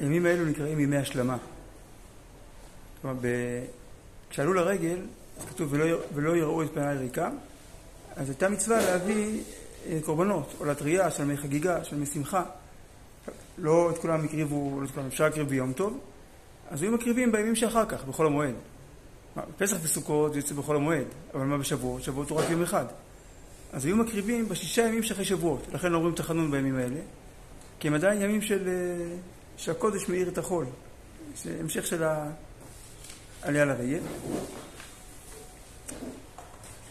הימים האלו נקראים ימי השלמה. כלומר, ב... כשעלו לרגל, כתוב ולא, ולא יראו את פניי ריקם, אז הייתה מצווה להביא אה, קורבנות, או לטריה, של מי חגיגה, של מי שמחה. לא את כולם הקריבו, לא את כולם אפשר להקריב ביום טוב, אז היו מקריבים בימים שאחר כך, בחול המועד. פסח וסוכות זה יוצא בחול המועד, אבל מה בשבועות? שבועות הוא רק יום אחד. אז היו מקריבים בשישה ימים שאחרי שבועות, לכן לא אומרים תחנון בימים האלה, כי הם עדיין ימים של, אה, שהקודש מאיר את החול. זה המשך של העלייה לרגל.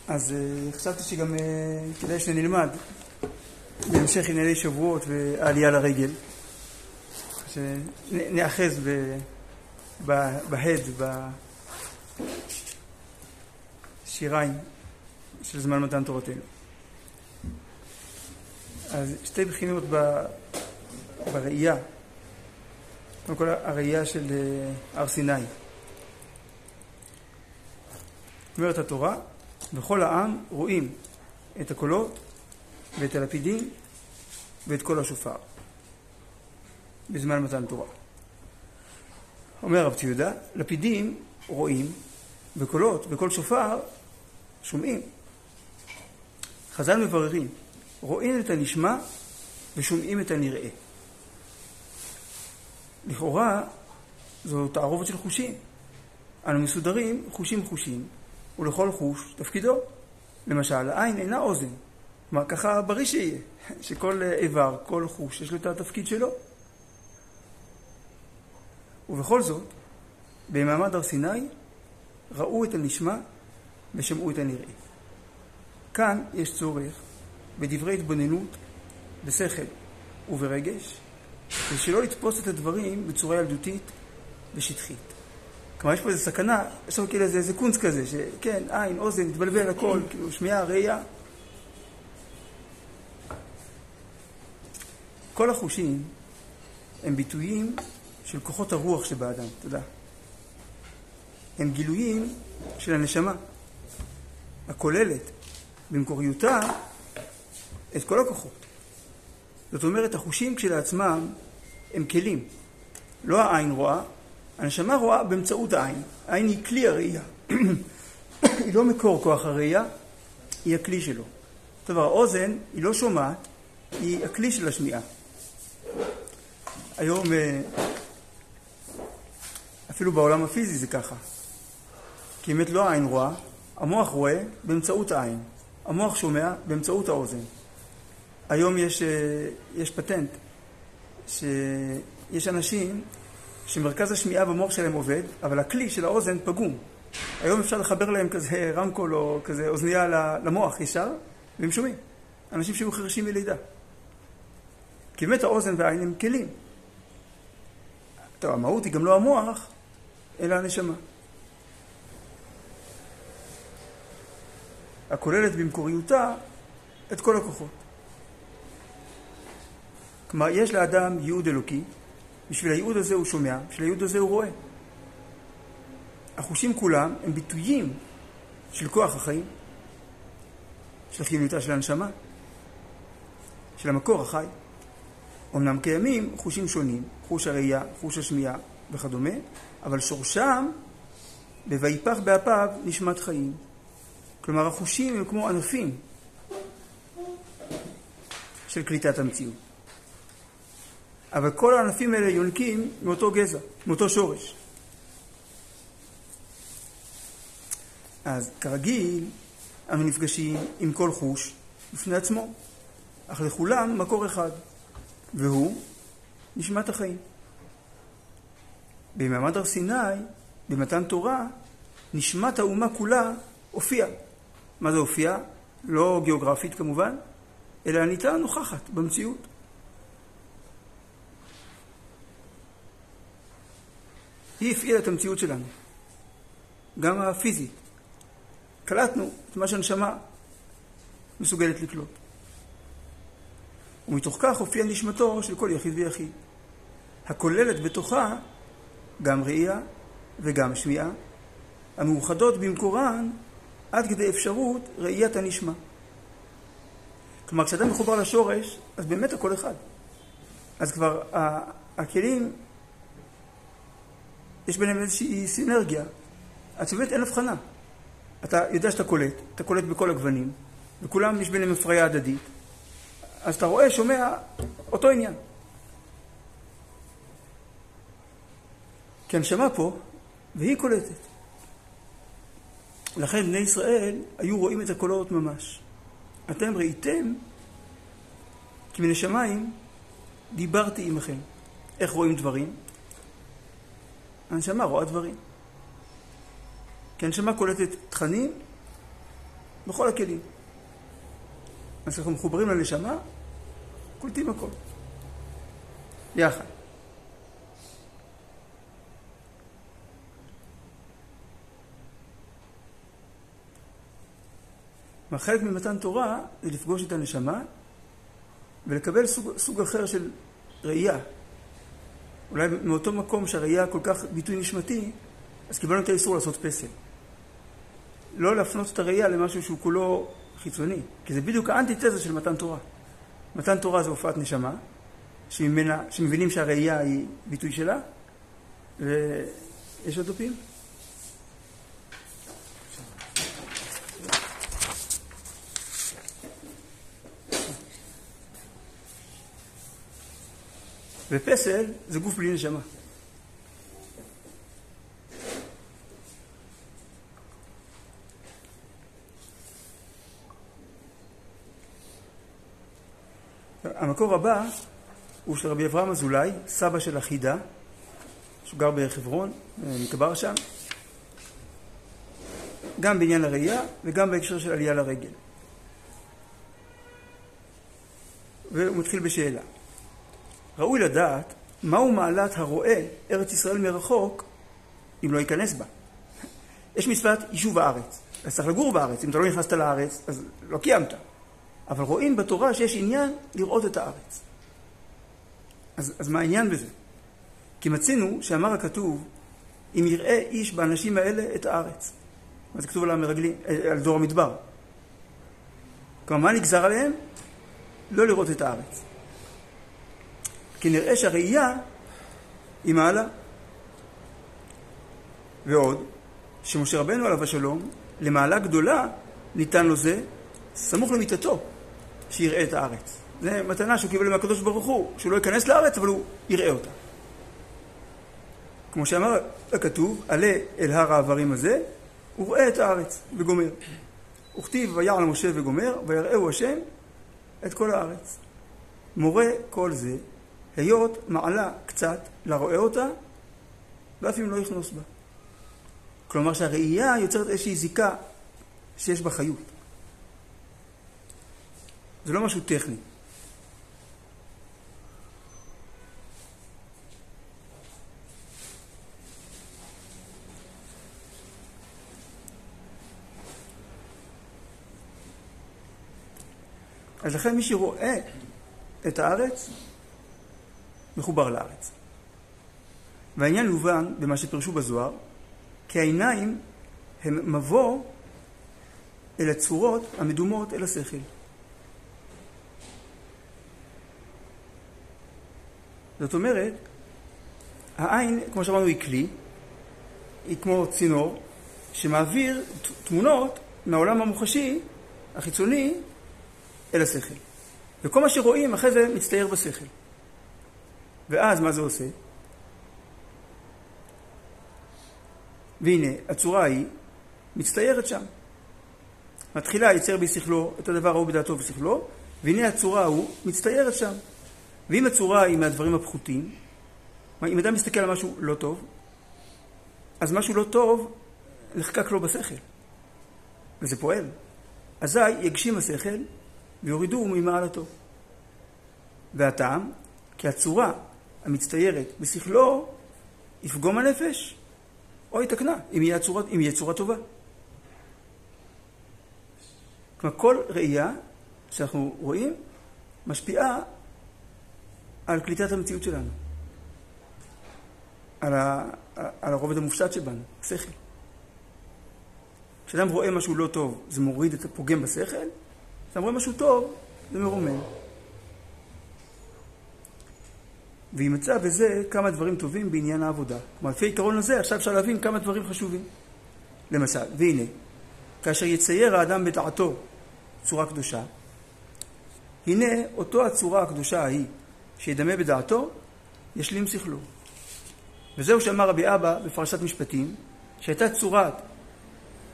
אז uh, חשבתי שגם uh, כדאי שנלמד בהמשך ענייני שבועות ועלייה לרגל, שנאחז בהד, בשיריים של זמן מתן תורתנו. אז שתי בחינות בראייה. קודם כל הראייה של אה, הר סיני. אומרת התורה, וכל העם רואים את הקולות ואת הלפידים ואת כל השופר בזמן מתן תורה. אומר רב ציודה, לפידים רואים וקולות וכל שופר שומעים. חז"ל מבררים, רואים את הנשמע ושומעים את הנראה. לכאורה זו תערובת של חושים. אנו מסודרים חושים חושים, ולכל חוש תפקידו. למשל, העין אינה אוזן. כלומר, ככה בריא שיהיה, שכל איבר, כל חוש, יש לו את התפקיד שלו. ובכל זאת, במעמד הר סיני ראו את הנשמע ושמעו את הנראה. כאן יש צורך בדברי התבוננות, בשכל וברגש, ושלא לתפוס את הדברים בצורה ילדותית ושטחית. כלומר, יש פה איזו סכנה, יש פה כאילו איזה, איזה קונץ כזה, שכן, עין, אוזן, מתבלבל הכל, כאילו שמיעה, ראייה. כל החושים הם ביטויים של כוחות הרוח שבאדם, תודה. הם גילויים של הנשמה, הכוללת במקוריותה את כל הכוחות. זאת אומרת, החושים כשלעצמם הם כלים. לא העין רואה, הנשמה רואה באמצעות העין. העין היא כלי הראייה. היא לא מקור כוח הראייה, היא הכלי שלו. טוב, האוזן היא לא שומעת, היא הכלי של השמיעה. היום, אה, אפילו בעולם הפיזי זה ככה. כי באמת לא העין רואה, המוח רואה באמצעות העין. המוח שומע באמצעות האוזן. היום יש, אה, יש פטנט, שיש אנשים שמרכז השמיעה במוח שלהם עובד, אבל הכלי של האוזן פגום. היום אפשר לחבר להם כזה רמקול או כזה אוזנייה למוח ישר, והם שומעים. אנשים שהיו חרשים מלידה. כי באמת האוזן והעין הם כלים. טוב, המהות היא גם לא המוח, אלא הנשמה. הכוללת במקוריותה את כל הכוחות. כלומר, יש לאדם ייעוד אלוקי, בשביל הייעוד הזה הוא שומע, בשביל הייעוד הזה הוא רואה. החושים כולם הם ביטויים של כוח החיים, של חיוניותה של הנשמה, של המקור החי. אמנם קיימים חושים שונים, חוש הראייה, חוש השמיעה וכדומה, אבל שורשם ב"ויפח באפיו נשמת חיים". כלומר, החושים הם כמו ענפים של קליטת המציאות. אבל כל הענפים האלה יונקים מאותו גזע, מאותו שורש. אז כרגיל, אנו נפגשים עם כל חוש בפני עצמו, אך לכולם מקור אחד, והוא נשמת החיים. במעמד הר סיני, במתן תורה, נשמת האומה כולה הופיעה. מה זה הופיע? לא גיאוגרפית כמובן, אלא הניתה נוכחת במציאות. היא הפעילה את המציאות שלנו, גם הפיזית. קלטנו את מה שהנשמה מסוגלת לקלוט. ומתוך כך הופיעה נשמתו של כל יחיד ויחיד, הכוללת בתוכה גם ראייה וגם שמיעה, המאוחדות במקורן עד כדי אפשרות ראיית הנשמע. כלומר, כשאדם מחובר לשורש, אז באמת הכל אחד. אז כבר הכלים יש ביניהם איזושהי סינרגיה. שבאמת אין הבחנה. אתה יודע שאתה קולט, אתה קולט בכל הגוונים, וכולם יש ביניהם הפריה הדדית. אז אתה רואה, שומע, אותו עניין. כי הנשמה פה, והיא קולטת. לכן בני ישראל היו רואים את הקולות ממש. אתם ראיתם כי מן השמיים דיברתי עמכם. איך רואים דברים? הנשמה רואה דברים. כי הנשמה קולטת תכנים בכל הכלים. אז כשאנחנו מחוברים לנשמה, קולטים הכל. יחד. חלק ממתן תורה זה לפגוש את הנשמה ולקבל סוג, סוג אחר של ראייה. אולי מאותו מקום שהראייה כל כך ביטוי נשמתי, אז קיבלנו את האיסור לעשות פסל. לא להפנות את הראייה למשהו שהוא כולו חיצוני, כי זה בדיוק האנטיתזה של מתן תורה. מתן תורה זה הופעת נשמה, שממנה, שמבינים שהראייה היא ביטוי שלה, ויש עוד דופים? ופסל זה גוף בלי נשמה. המקור הבא הוא של רבי אברהם אזולאי, סבא של אחידה, שהוא גר בחברון, נקבר שם, גם בעניין הראייה וגם בהקשר של עלייה לרגל. והוא מתחיל בשאלה. ראוי לדעת מהו מעלת הרואה ארץ ישראל מרחוק אם לא ייכנס בה. יש מצוות יישוב הארץ, אז צריך לגור בארץ. אם אתה לא נכנסת לארץ, אז לא קיימת. אבל רואים בתורה שיש עניין לראות את הארץ. אז, אז מה העניין בזה? כי מצינו שאמר הכתוב, אם יראה איש באנשים האלה את הארץ. מה זה כתוב על המרגלים, אה, על דור המדבר. כלומר, מה נגזר עליהם? לא לראות את הארץ. כי נראה שהראייה היא מעלה. ועוד, שמשה רבנו עליו השלום, למעלה גדולה ניתן לו זה סמוך למיטתו, שיראה את הארץ. זו מתנה שהוא קיבל מהקדוש ברוך הוא, שהוא לא ייכנס לארץ, אבל הוא יראה אותה. כמו שאמר הכתוב, עלה אל הר העברים הזה, וראה את הארץ, וגומר. וכתיב ויעל משה וגומר, ויראהו השם את כל הארץ. מורה כל זה היות מעלה קצת לרואה אותה, ואף אם לא יכנוס בה. כלומר שהראייה יוצרת איזושהי זיקה שיש בה חיות. זה לא משהו טכני. אז לכן מי שרואה את הארץ, מחובר לארץ. והעניין יובן במה שפרשו בזוהר, כי העיניים הם מבוא אל הצורות המדומות אל השכל. זאת אומרת, העין, כמו שאמרנו, היא כלי, היא כמו צינור שמעביר תמונות מהעולם המוחשי, החיצוני, אל השכל. וכל מה שרואים אחרי זה מצטייר בשכל. ואז מה זה עושה? והנה, הצורה היא מצטיירת שם. מתחילה יצר בשכלו את הדבר ההוא בדעתו בשכלו, והנה הצורה ההוא מצטיירת שם. ואם הצורה היא מהדברים הפחותים, אם אדם מסתכל על משהו לא טוב, אז משהו לא טוב נחקק לו בשכל, וזה פועל. אזי יגשים השכל ויורידו ממעלתו. והטעם, כי הצורה המצטיירת בשכלו יפגום הנפש או יתקנה, אם יהיה צורה, אם יהיה צורה טובה. כלומר, כל ראייה שאנחנו רואים משפיעה על קליטת המציאות שלנו, על, ה, על הרובד המופשט שבנו, השכל. כשאדם רואה משהו לא טוב, זה מוריד את הפוגם בשכל, כשאדם רואה משהו טוב, זה מרומם. וימצא בזה כמה דברים טובים בעניין העבודה. כלומר, לפי העיקרון הזה, עכשיו אפשר להבין כמה דברים חשובים. למשל, והנה, כאשר יצייר האדם בדעתו צורה קדושה, הנה אותו הצורה הקדושה ההיא שידמה בדעתו, ישלים שכלו. וזהו שאמר רבי אבא בפרשת משפטים, שהייתה צורת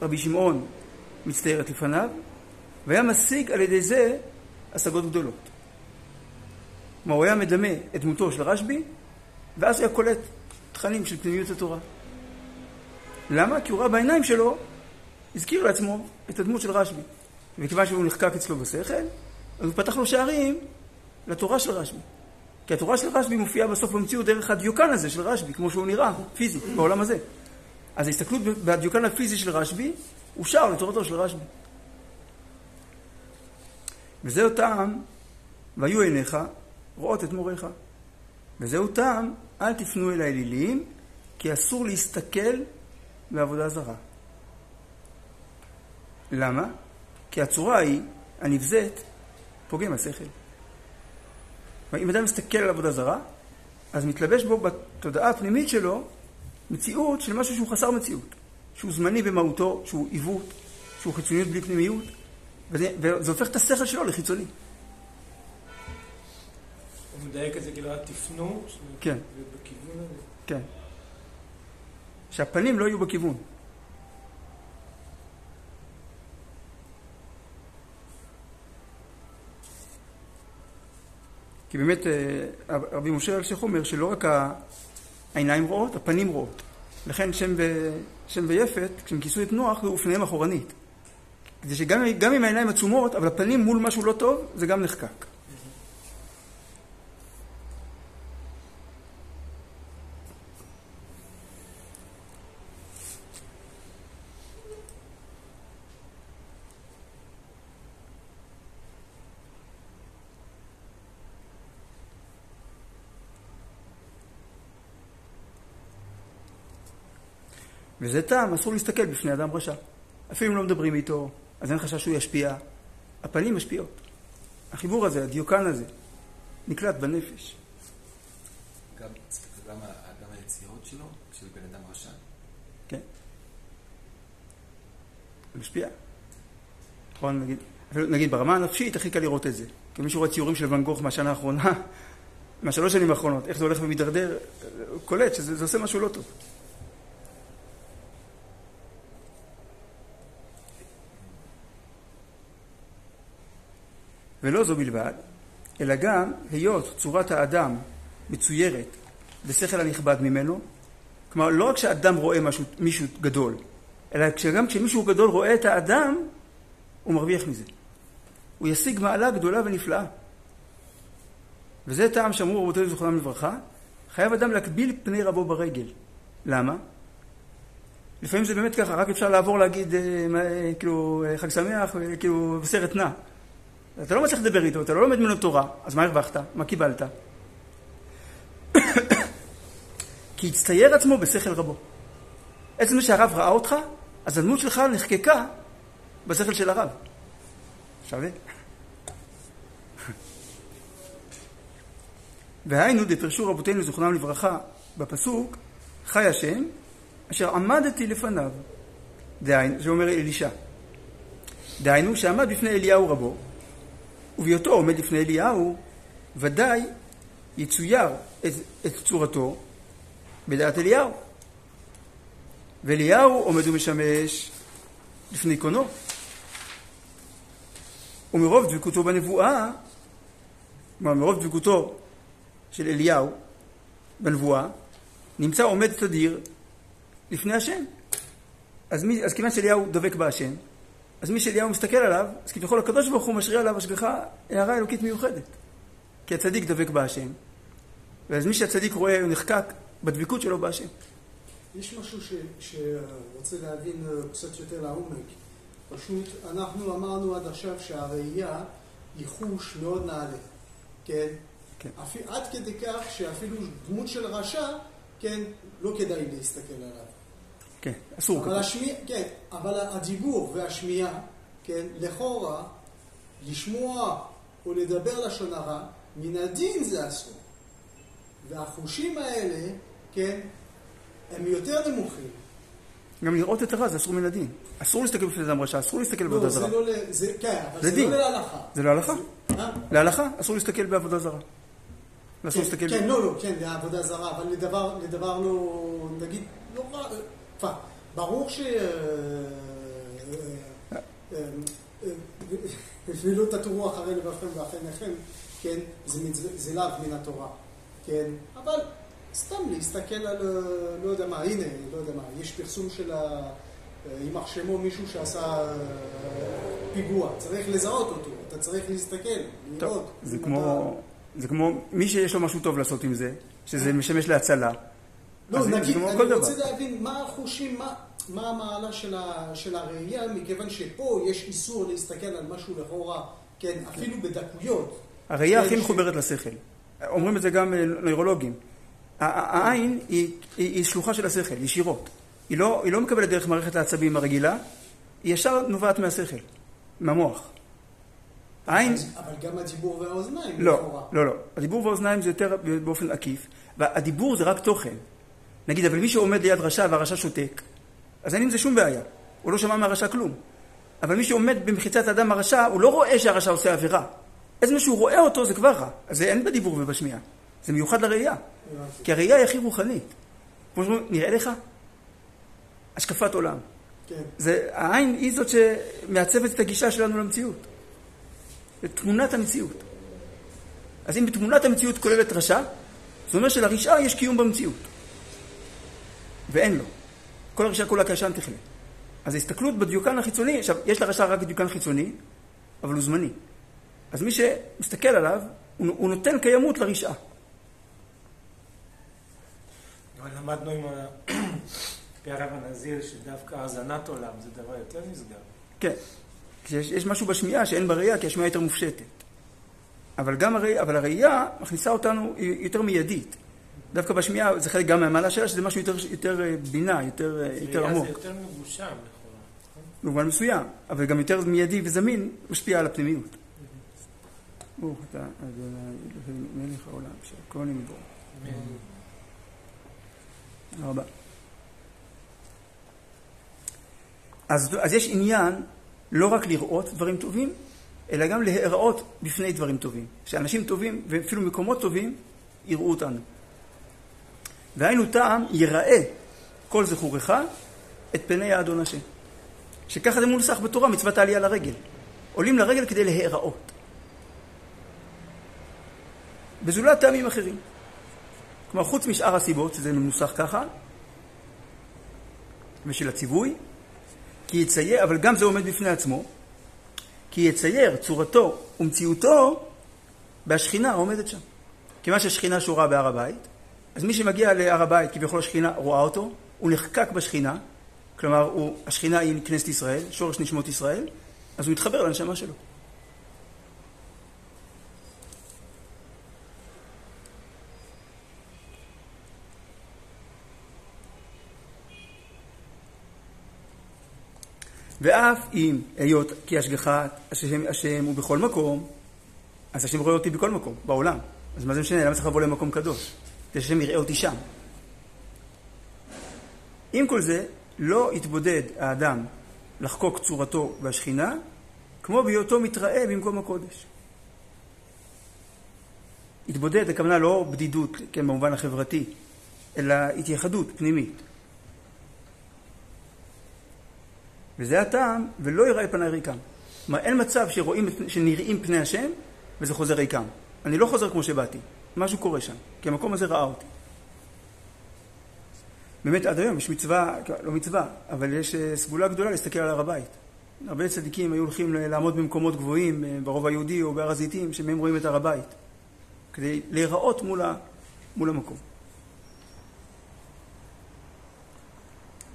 רבי שמעון מצטיירת לפניו, והיה משיג על ידי זה השגות גדולות. כלומר, הוא היה מדמה את דמותו של רשב"י, ואז היה קולט תכנים של פנימיות התורה. למה? כי הוא ראה בעיניים שלו, הזכיר לעצמו את הדמות של רשב"י. וכיוון שהוא נחקק אצלו בשכל, אז הוא פתח לו שערים לתורה של רשב"י. כי התורה של רשב"י מופיעה בסוף במציאות דרך הדיוקן הזה של רשב"י, כמו שהוא נראה, פיזית, בעולם הזה. אז ההסתכלות בדיוקן הפיזי של רשב"י, הוא שר לתורתו של רשב"י. וזהו טעם, והיו עיניך רואות את מוריך. וזהו טעם, אל תפנו אל האלילים, כי אסור להסתכל בעבודה זרה. למה? כי הצורה היא, הנבזית, פוגם השכל. אם אדם מסתכל על עבודה זרה, אז מתלבש בו בתודעה הפנימית שלו מציאות של משהו שהוא חסר מציאות, שהוא זמני במהותו, שהוא עיוות, שהוא חיצוניות בלי פנימיות, וזה, וזה הופך את השכל שלו לחיצוני. מדייק את זה כאילו, תפנו, כן. בכיוון הזה. כן. שהפנים לא יהיו בכיוון. כי באמת אה, רבי משה אלשיך אומר שלא רק העיניים רואות, הפנים רואות. לכן שם, ו... שם ויפת, כשהם כיסו את נוח, היו אופניהם אחורנית. כדי שגם אם העיניים עצומות, אבל הפנים מול משהו לא טוב, זה גם נחקק. וזה טעם, אסור להסתכל בפני אדם רשע. אפילו אם לא מדברים איתו, אז אין חשש שהוא ישפיע. הפנים משפיעות. החיבור הזה, הדיוקן הזה, נקלט בנפש. גם, גם, גם היצירות שלו, של בן אדם רשע? כן. זה משפיע. נכון, נגיד, נגיד ברמה הנפשית הכי קל לראות את זה. כי מישהו רואה ציורים של ואן גוך מהשנה האחרונה, מהשלוש שנים האחרונות, איך זה הולך ומתדרדר, קולט שזה עושה משהו לא טוב. ולא זו בלבד, אלא גם היות צורת האדם מצוירת בשכל הנכבד ממנו, כלומר לא רק שהאדם רואה משהו, מישהו גדול, אלא גם כשמישהו גדול רואה את האדם, הוא מרוויח מזה. הוא ישיג מעלה גדולה ונפלאה. וזה טעם שאמרו רבותינו זכרונם לברכה, חייב אדם להקביל פני רבו ברגל. למה? לפעמים זה באמת ככה, רק אפשר לעבור להגיד, אה, כאילו, חג שמח, כאילו, בסרט נע. אתה לא מצליח לדבר איתו, אתה לא לומד ממנו תורה, אז מה הרווחת? מה קיבלת? כי הצטייר עצמו בשכל רבו. עצם זה שהרב ראה אותך, אז הדמות שלך נחקקה בשכל של הרב. שווה. והיינו דפרשו רבותינו זכרונם לברכה בפסוק חי השם אשר עמדתי לפניו. דהיינו, זה אומר אלישע. דהיינו שעמד בפני אליהו רבו ובהיותו עומד לפני אליהו, ודאי יצויר את, את צורתו בדעת אליהו. ואליהו עומד ומשמש לפני קונו. ומרוב דבקותו בנבואה, כלומר מרוב דבקותו של אליהו בנבואה, נמצא עומד תדיר לפני השם. אז, מי, אז כיוון שאליהו דבק בהשם, אז מי שאליהו מסתכל עליו, אז כביכול הקדוש ברוך הוא משרה עליו השגחה, הערה אלוקית מיוחדת. כי הצדיק דבק בהשם, ואז מי שהצדיק רואה, הוא נחקק בדבקות שלו בהשם. יש משהו ש, שרוצה להבין אה, קצת יותר לעומק. פשוט, אנחנו אמרנו עד עכשיו שהראייה היא חוש מאוד נעלה, כן? כן. אפ... עד כדי כך שאפילו דמות של רשע, כן, לא כדאי להסתכל עליו. כן, אסור אבל השמיע, כן, אבל הדיבור והשמיעה, כן, לכאורה, לשמוע או לדבר לשון הרע, מן הדין זה אסור. והחושים האלה, כן, הם יותר נמוכים. גם לראות את הרע זה אסור מן הדין. אסור להסתכל בפני אדם רשע, אסור להסתכל בעבודה לא, זה זרה. לא, ל- זה, כן, אבל זה זה דין. לא להלכה. זה לא. אה? להלכה אסור להסתכל בעבודה זרה. כן. כן, לא, לא, כן, לעבודה זרה, אבל לדבר, לדבר לא, נגיד, לא רע, אה, ברור ש... ולא תטורו אחרי לבבכם ואחריכם, כן, זה, זה לאו מן התורה, כן, אבל סתם להסתכל על, לא יודע מה, הנה, לא יודע מה, יש פרסום של ה... יימח שמו מישהו שעשה פיגוע, צריך לזהות אותו, אתה צריך להסתכל, לראות. זה כמו... זה כמו מי שיש לו משהו טוב לעשות עם זה, שזה משמש להצלה. לא, אז נגיד, אני רוצה דבר. להבין מה החושים, מה, מה המעלה של, ה, של הראייה, מכיוון שפה יש איסור להסתכל על משהו לכאורה, כן, אפילו בדקויות. הראייה כן, הכי ש- מחוברת לשכל. אומרים את זה גם אה, נוירולוגים. העין היא, היא, היא שלוחה של השכל, ישירות. היא לא, היא לא מקבלת דרך מערכת העצבים הרגילה, היא ישר נובעת מהשכל, מהמוח. העין, אבל גם הדיבור והאוזניים, לא, לכאורה. לא, לא. הדיבור והאוזניים זה יותר באופן עקיף, והדיבור זה רק תוכן. נגיד, אבל מי שעומד ליד רשע והרשע שותק, אז אין עם זה שום בעיה. הוא לא שמע מהרשע כלום. אבל מי שעומד במחיצת האדם הרשע, הוא לא רואה שהרשע עושה עבירה. עצם שהוא רואה אותו זה כבר רע. אז זה אין בדיבור ובשמיעה. זה מיוחד לראייה. כי הראייה היא הכי רוחנית. כמו שאומרים, נראה לך? השקפת עולם. כן, זה, העין היא זאת שמעצבת את הגישה שלנו למציאות. את תמונת המציאות. אז אם בתמונת המציאות כוללת רשע, זה אומר שלרשעה יש קיום במציאות. ואין לו. כל הרשעה כולה כעשן תכלה. אז ההסתכלות בדיוקן החיצוני, עכשיו, יש לרשע רק דיוקן חיצוני, אבל הוא זמני. אז מי שמסתכל עליו, הוא, הוא נותן קיימות לרשעה. למדנו עם הרב הנזיר שדווקא האזנת עולם זה דבר יותר נשגב. כן. יש, יש משהו בשמיעה שאין בראייה, כי השמיעה יותר מופשטת. אבל גם הראייה, אבל הראייה מכניסה אותנו היא יותר מיידית. דווקא בשמיעה זה חלק גם מהמעלה שלה, שזה משהו יותר, יותר אה, בינה, יותר, אה, יותר עמוק. זה יותר מגושם לכאורה. נכון? במובן מסוים, אבל גם יותר מיידי וזמין, משפיע על הפנימיות. ברוך אתה, אדוני מלך העולם, שהכל נמבור. תודה רבה. אז, אז יש עניין לא רק לראות דברים טובים, אלא גם להיראות בפני דברים טובים. שאנשים טובים, ואפילו מקומות טובים, יראו אותנו. והיינו טעם, יראה כל זכורך את פני האדון השם. שככה זה מונוסח בתורה, מצוות העלייה לרגל. עולים לרגל כדי להיראות. בזולת טעמים אחרים. כלומר, חוץ משאר הסיבות, שזה מנוסח ככה, ושל הציווי, כי יצייר, אבל גם זה עומד בפני עצמו, כי יצייר צורתו ומציאותו בהשכינה העומדת שם. כיוון שהשכינה שורה בהר הבית, אז מי שמגיע להר הבית, כביכול השכינה רואה אותו, הוא נחקק בשכינה, כלומר, הוא, השכינה היא כנסת ישראל, שורש נשמות ישראל, אז הוא מתחבר לנשמה שלו. ואף אם היות כי השגחת השם, השם הוא בכל מקום, אז השם רואה אותי בכל מקום, בעולם. אז מה זה משנה? למה צריך לבוא למקום קדוש? כדי שהשם יראה אותי שם. עם כל זה, לא יתבודד האדם לחקוק צורתו בשכינה, כמו בהיותו מתראה במקום הקודש. התבודד, הכוונה לא בדידות, כן, במובן החברתי, אלא התייחדות פנימית. וזה הטעם, ולא יראה פניי ריקם. כלומר, אין מצב שרואים, שנראים פני השם, וזה חוזר ריקם. אני לא חוזר כמו שבאתי, משהו קורה שם, כי המקום הזה ראה אותי. באמת עד היום יש מצווה, לא מצווה, אבל יש אה, סגולה גדולה להסתכל על הר הבית. הרבה צדיקים היו הולכים לעמוד במקומות גבוהים, אה, ברובע היהודי או בהר הזיתים, שמהם רואים את הר הבית, כדי להיראות מול, ה, מול המקום.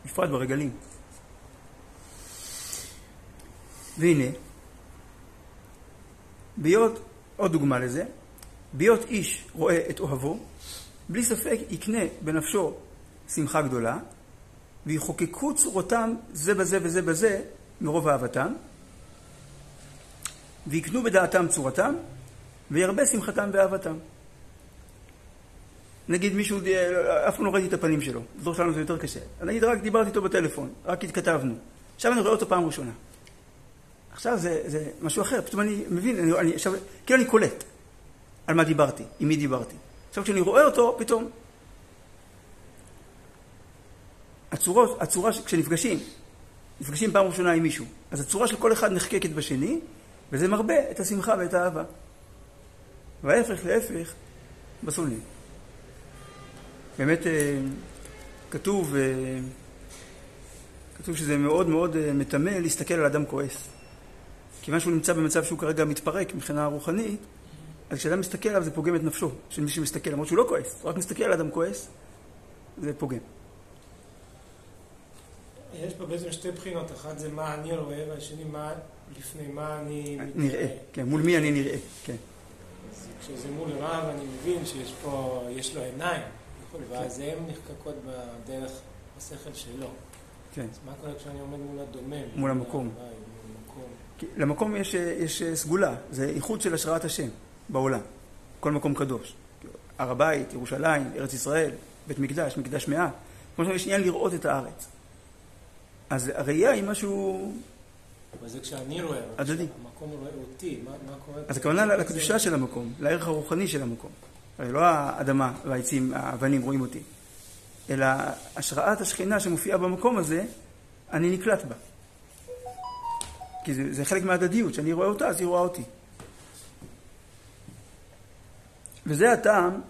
בפרט ברגלים. והנה, בהיות, עוד דוגמה לזה, בהיות איש רואה את אוהבו, בלי ספק יקנה בנפשו שמחה גדולה, ויחוקקו צורותם זה בזה וזה בזה מרוב אהבתם, ויקנו בדעתם צורתם, וירבה שמחתם ואהבתם. נגיד מישהו, אף פעם לא ראיתי את הפנים שלו, בדור שלנו זה יותר קשה. נגיד רק דיברתי איתו בטלפון, רק התכתבנו. עכשיו אני רואה אותו פעם ראשונה. עכשיו זה, זה משהו אחר, פתאום אני מבין, אני, אני, עכשיו, כאילו אני קולט על מה דיברתי, עם מי דיברתי. עכשיו כשאני רואה אותו, פתאום... הצורה, הצורה כשנפגשים, נפגשים פעם ראשונה עם מישהו, אז הצורה של כל אחד נחקקת בשני, וזה מרבה את השמחה ואת האהבה. וההפך להפך, בשונאים. באמת אה, כתוב, אה, כתוב שזה מאוד מאוד אה, מטמא להסתכל על אדם כועס. כיוון שהוא נמצא במצב שהוא כרגע מתפרק מבחינה רוחנית, אז כשאדם מסתכל עליו זה פוגם את נפשו של מי שמסתכל, למרות שהוא לא כועס, הוא רק מסתכל על אדם כועס, זה פוגם. יש פה בעצם שתי בחינות, אחת זה מה אני רואה, והשני מה לפני מה אני נראה, כן, מול מי אני נראה, כן. כשזה מול רב אני מבין שיש פה, יש לו עיניים, ואז הן נחקקות בדרך השכל שלו. כן. אז מה קורה כשאני עומד מול הדומם? מול המקום. למקום יש, יש סגולה, זה איחוד של השראת השם בעולם, כל מקום קדוש. הר הבית, ירושלים, ארץ ישראל, בית מקדש, מקדש מעט. כמו שיש עניין לראות את הארץ. אז הראייה היא משהו... אבל זה כשאני רואה, הדדי. המקום רואה אותי, מה, מה קורה? אז הכוונה לקדושה של המקום, לערך הרוחני של המקום. הרי לא האדמה והעצים, האבנים רואים אותי, אלא השראת השכינה שמופיעה במקום הזה, אני נקלט בה. כי זה, זה חלק מההדדיות, כשאני רואה אותה, אז היא רואה אותי. וזה הטעם,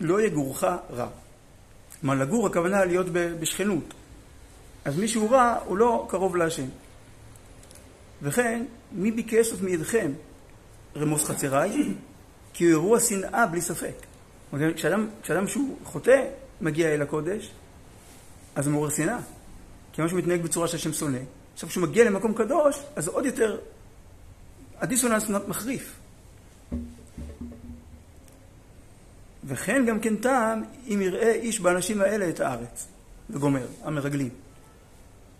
לא יגורך רע. כלומר, לגור הכוונה להיות בשכנות. אז מי שהוא רע, הוא לא קרוב להשם. וכן, מי ביקש זאת מידכם רמוס חצריי? כי הוא אירוע שנאה בלי ספק. כשאדם, כשאדם שהוא חוטא מגיע אל הקודש, אז הוא מעורר שנאה. כי משהו מתנהג בצורה שהשם שונא. עכשיו כשהוא מגיע למקום קדוש, אז עוד יותר הדיסוננס מחריף. וכן גם כן טעם אם יראה איש באנשים האלה את הארץ, וגומר, המרגלים.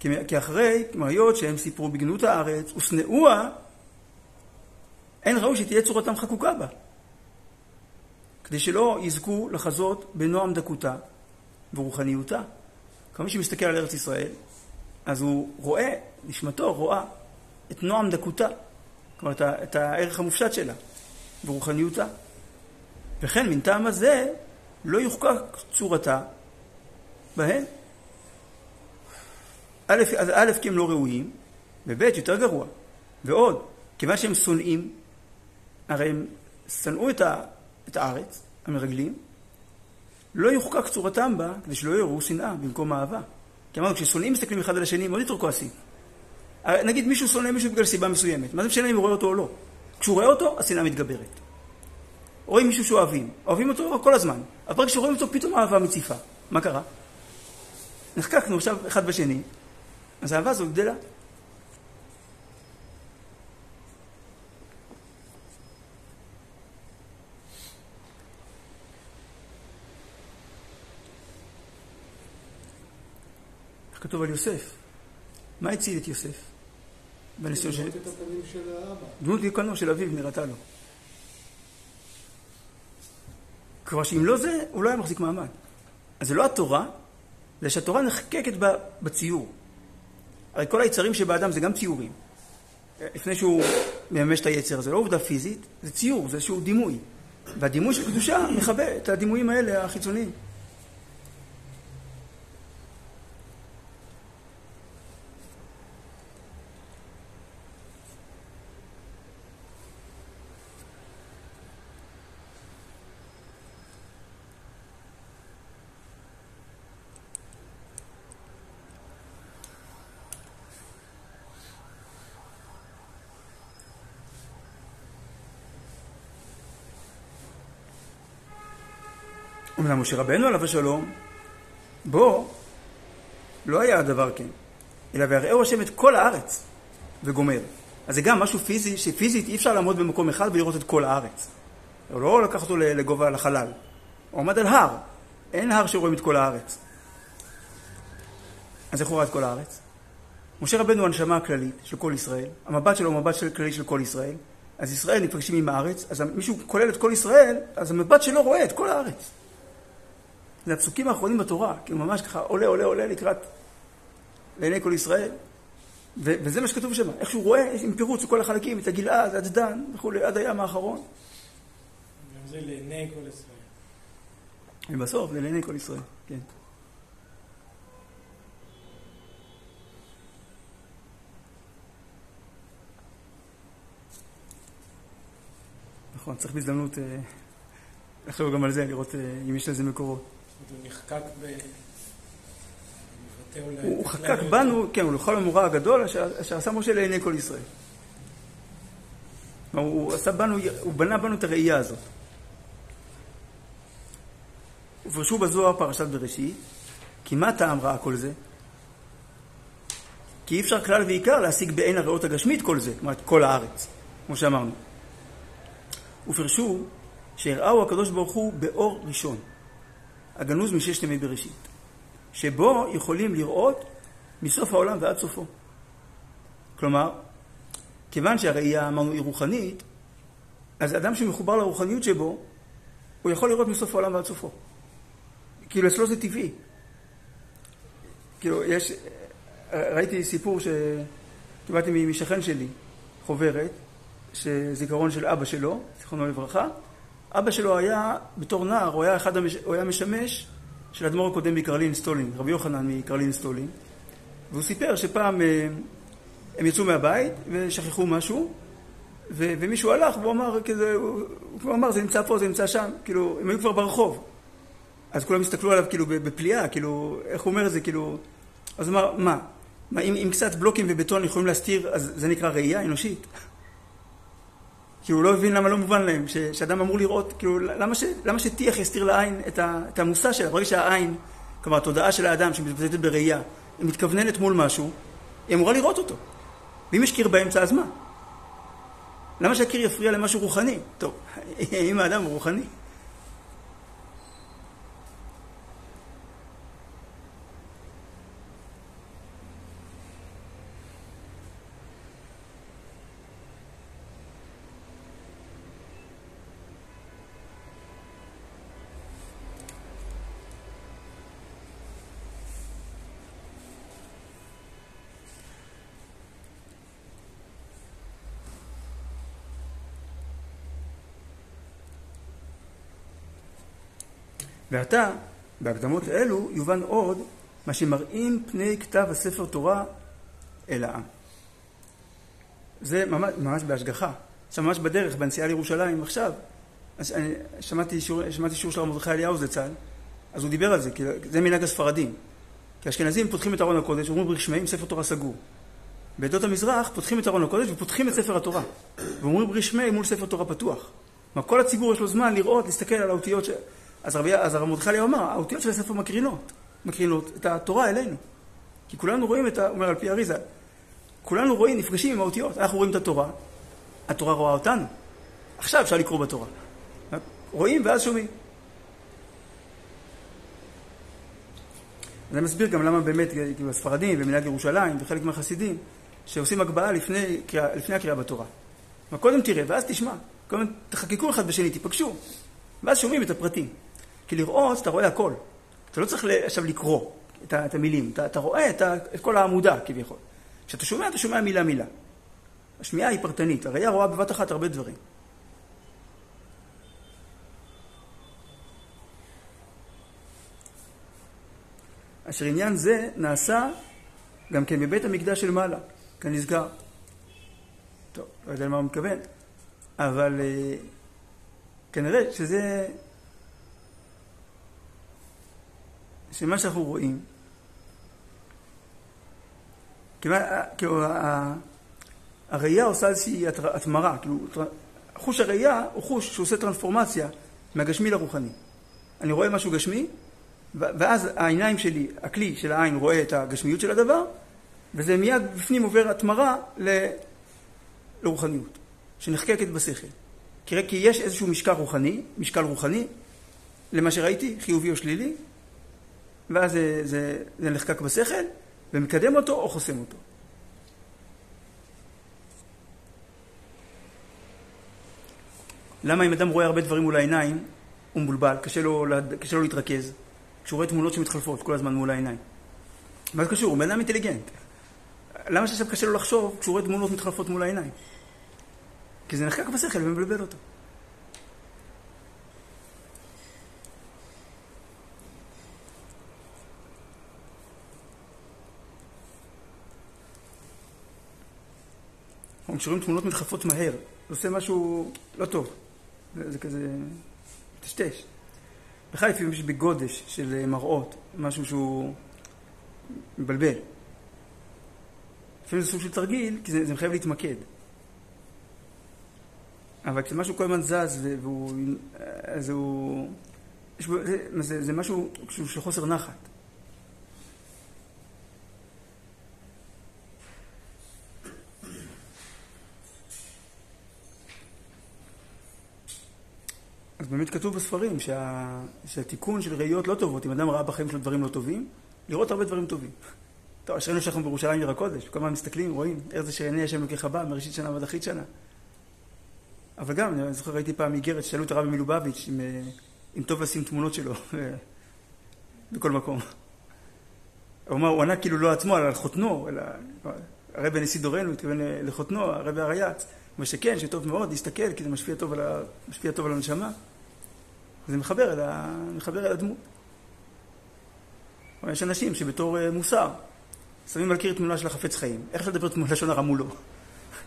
כי אחרי, כלומר היות שהם סיפרו בגנות הארץ ושנאוה, אין ראוי שתהיה צורתם חקוקה בה. כדי שלא יזכו לחזות בנועם דקותה ורוחניותה. כל מי שמסתכל על ארץ ישראל, אז הוא רואה, נשמתו רואה את נועם דקותה, כלומר את הערך המופשט שלה ורוחניותה. וכן מן טעם הזה לא יוחקק צורתה בהן. א', אז א', כי הם לא ראויים, וב', יותר גרוע. ועוד, כיוון שהם שונאים, הרי הם שנאו את, הארץ, המרגלים, לא יוחקק צורתם בה, כדי שלא יראו שנאה במקום אהבה. כי אמרנו, כששונאים מסתכלים אחד על השני, הם עוד יותר כועסים. נגיד מישהו שונא מישהו בגלל סיבה מסוימת, מה זה משנה אם הוא רואה אותו או לא? כשהוא רואה אותו, השנאה מתגברת. רואים מישהו שאוהבים, אוהבים אותו כל הזמן. אבל ברגע שרואים אותו, פתאום האהבה מציפה. מה קרה? נחקקנו עכשיו אחד בשני, אז האהבה הזו גדלה. כתוב על יוסף. מה הציל את יוסף? בניסיון של... דמות דיוקנו של אביו נראתה לו. כלומר שאם לא זה, הוא לא היה מחזיק מעמד. אז זה לא התורה, זה שהתורה נחקקת בציור. הרי כל היצרים שבאדם זה גם ציורים. לפני שהוא מממש את היצר, זה לא עובדה פיזית, זה ציור, זה איזשהו דימוי. והדימוי של קדושה מכבה את הדימויים האלה, החיצוניים. אמנם משה רבנו עליו השלום, בו לא היה הדבר כן, אלא ויראהו השם את כל הארץ וגומר. אז זה גם משהו פיזי, שפיזית אי אפשר לעמוד במקום אחד ולראות את כל הארץ. הוא לא לקח אותו לגובה לחלל. הוא עמד על הר, אין הר שרואים את כל הארץ. אז איך הוא ראה את כל הארץ? משה רבנו הוא הנשמה הכללית של כל ישראל, המבט שלו הוא מבט של כללי של כל ישראל, אז ישראל נפגשים עם הארץ, אז מישהו כולל את כל ישראל, אז המבט שלו רואה את כל הארץ. זה הפסוקים האחרונים בתורה, כאילו ממש ככה עולה, עולה, עולה לקראת, לעיני כל ישראל. ו- וזה מה שכתוב שם, איך שהוא רואה עם פירוץ של כל החלקים, את הגלעד, עד דן וכולי, עד הים האחרון. גם זה לעיני כל ישראל. ובסוף, זה לעיני כל ישראל, כן. נכון, צריך בהזדמנות אה, לחשוב גם על זה, לראות אה, אם יש לזה מקורות. הוא נחקק ב... הוא חקק בנו, כן, הוא לכל המורא הגדול אשר עשה משה לעיני כל ישראל. הוא עשה בנו, הוא בנה בנו את הראייה הזאת. ופרשו בזוהר פרשת בראשית, כי מה טעם ראה כל זה? כי אי אפשר כלל ועיקר להשיג בעין הרעות הגשמית כל זה, כלומר כל הארץ, כמו שאמרנו. ופרשו שהראהו הקדוש ברוך הוא באור ראשון, הגנוז מששת ימי בראשית, שבו יכולים לראות מסוף העולם ועד סופו. כלומר, כיוון שהראייה, אמרנו, היא רוחנית, אז אדם שמחובר לרוחניות שבו, הוא יכול לראות מסוף העולם ועד סופו. כאילו, אצלו זה טבעי. כאילו, יש... ראיתי סיפור שקיבלתי משכן שלי, חוברת, שזיכרון של אבא שלו, זיכרונו לברכה. אבא שלו היה, בתור נער, הוא היה, אחד המש... הוא היה משמש של אדמו"ר הקודם מקרלין סטולין, רבי יוחנן מקרלין סטולין. והוא סיפר שפעם אה, הם יצאו מהבית ושכחו משהו, ו... ומישהו הלך והוא אמר, כזה, הוא... הוא אמר, זה נמצא פה, זה נמצא שם, כאילו, הם היו כבר ברחוב. אז כולם הסתכלו עליו כאילו בפליאה, כאילו, איך הוא אומר את זה, כאילו... אז הוא אמר, מה? מה, אם, אם קצת בלוקים ובטון יכולים להסתיר, אז זה נקרא ראייה אנושית? כי הוא לא הבין למה לא מובן להם, ש, שאדם אמור לראות, כאילו, למה, ש, למה שטיח יסתיר לעין את, ה, את המושא שלה? ברגע שהעין, כלומר, התודעה של האדם שמתבטאת בראייה, היא מתכווננת מול משהו, היא אמורה לראות אותו. ואם יש קיר באמצע, אז מה? למה שהקיר יפריע למשהו רוחני? טוב, אם האדם הוא רוחני. ועתה, בהקדמות אלו, יובן עוד מה שמראים פני כתב הספר תורה אל העם. זה ממש, ממש בהשגחה. עכשיו, ממש בדרך, בנסיעה לירושלים עכשיו, אז אני שמעתי שיעור, שמעתי שיעור של הרב מרדכי אליהו זצ"ל, אז הוא דיבר על זה, כי זה מנהג הספרדים. כי האשכנזים פותחים את ארון הקודש, אומרים בריך שמעים, ספר תורה סגור. בעדות המזרח פותחים את ארון הקודש ופותחים את ספר התורה. ואומרים בריך שמעים מול ספר תורה פתוח. כלומר, כל הציבור יש לו זמן לראות, להסתכל על האותיות ש... אז הרב, מרדכי אמר, האותיות של הספר מקרינות, מקרינות את התורה אלינו. כי כולנו רואים את ה... אומר על פי אריזה, כולנו רואים, נפגשים עם האותיות, אנחנו רואים את התורה, התורה רואה אותנו. עכשיו אפשר לקרוא בתורה. רואים ואז שומעים. זה מסביר גם למה באמת, כאילו הספרדים ומנהג ירושלים וחלק מהחסידים, שעושים הגבהה לפני, לפני הקריאה בתורה. קודם תראה ואז תשמע. קודם תחקקו אחד בשני, תיפגשו. ואז שומעים את הפרטים. כי לראות, אתה רואה הכל. אתה לא צריך עכשיו לקרוא את, את המילים, אתה, אתה רואה את, את כל העמודה כביכול. כשאתה שומע, אתה שומע מילה מילה. השמיעה היא פרטנית, הראייה רואה בבת אחת הרבה דברים. אשר עניין זה נעשה גם כן בבית המקדש של מעלה, כנזכר. טוב, לא יודע למה הוא מתכוון, אבל uh, כנראה שזה שמה שאנחנו רואים, כאילו, הראייה עושה איזושהי התמרה, כאילו, חוש הראייה הוא חוש שעושה טרנספורמציה מהגשמי לרוחני. אני רואה משהו גשמי, ואז העיניים שלי, הכלי של העין רואה את הגשמיות של הדבר, וזה מיד בפנים עובר התמרה לרוחניות, שנחקקת בשכל. כי יש איזשהו משקל רוחני, משקל רוחני, למה שראיתי, חיובי או שלילי, ואז זה, זה, זה נחקק בשכל, ומקדם אותו או חוסם אותו. למה אם אדם רואה הרבה דברים מול העיניים, הוא מבולבל, קשה לו, קשה לו להתרכז, כשהוא רואה תמונות שמתחלפות כל הזמן מול העיניים. מה זה קשור? הוא בן אדם אינטליגנט. למה שעכשיו קשה לו לחשוב כשהוא רואה תמונות מתחלפות מול העיניים? כי זה נחקק בשכל ומבלבל אותו. אנחנו כשרואים תמונות מתחלפות מהר, זה עושה משהו לא טוב. זה, זה כזה מטשטש. בכלל לפעמים יש בגודש של מראות, משהו שהוא מבלבל. לפעמים זה סוג של תרגיל, כי זה, זה מחייב להתמקד. אבל כשמשהו כל הזמן זז, והוא... אז הוא... יש זה, זה, זה משהו של חוסר נחת. אז באמת כתוב בספרים שה, שהתיקון של ראיות לא טובות, אם אדם ראה בחיים שלו דברים לא טובים, לראות הרבה דברים טובים. טוב, אשרינו שאנחנו בירושלים עיר הקודש, כל הזמן מסתכלים, רואים, איך זה שעיני השם לוקח הבא, מראשית שנה ועד אחרית שנה. אבל גם, אני זוכר, ראיתי פעם איגרת, שאלו את הרבי מלובביץ', אם, אם טוב לשים תמונות שלו בכל מקום. הוא אמר, הוא ענה כאילו לא עצמו, אלא על חותנו, אלא הרבי נשיא דורנו, התכוון לחותנו, הרבי הרייץ, אומר שכן, שטוב מאוד להסתכל, כי זה משפיע טוב על. משפיע טוב על הנשמה. זה מחבר אל, ה... מחבר אל הדמות. יש אנשים שבתור מוסר, שמים על קיר תמונה של החפץ חיים. איך אפשר לדבר לשון הרע מולו?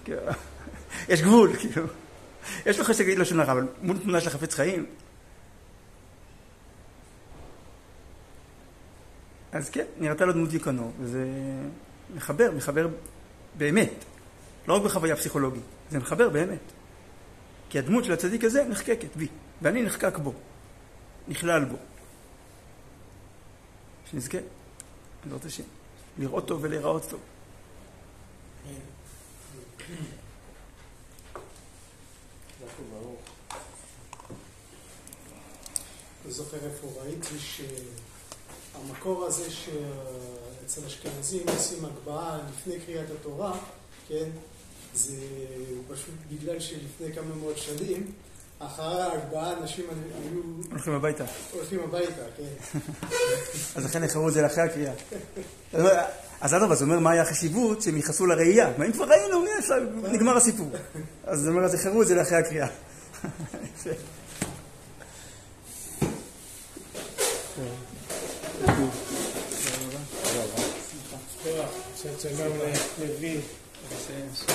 יש גבול, כאילו. יש לך שתגיד לשון הרע, אבל מול תמונה של החפץ חיים? אז כן, נראתה לו דמות יקנו, וזה מחבר, מחבר באמת. לא רק בחוויה פסיכולוגית, זה מחבר באמת. כי הדמות של הצדיק הזה נחקקת בי, ואני נחקק בו, נכלל בו. שנזכה, בעזרת השם. לראות טוב ולהיראות טוב. אני זוכר איפה ראיתי שהמקור הזה שאצל אשכנזים עושים הגבהה לפני קריאת התורה, כן, זה פשוט בגלל שלפני כמה מאות שנים, אחרי ההגבהה אנשים היו... הולכים הביתה. הולכים הביתה, כן. אז לכן יחרו את זה לאחרי הקריאה. אז אדרבה, זה אומר מה היה החשיבות שהם ייחסו לראייה. מה אם כבר ראינו, נגמר הסיפור. אז זה אומר, אז יחרו את זה לאחרי הקריאה. שלום לוי. Senso.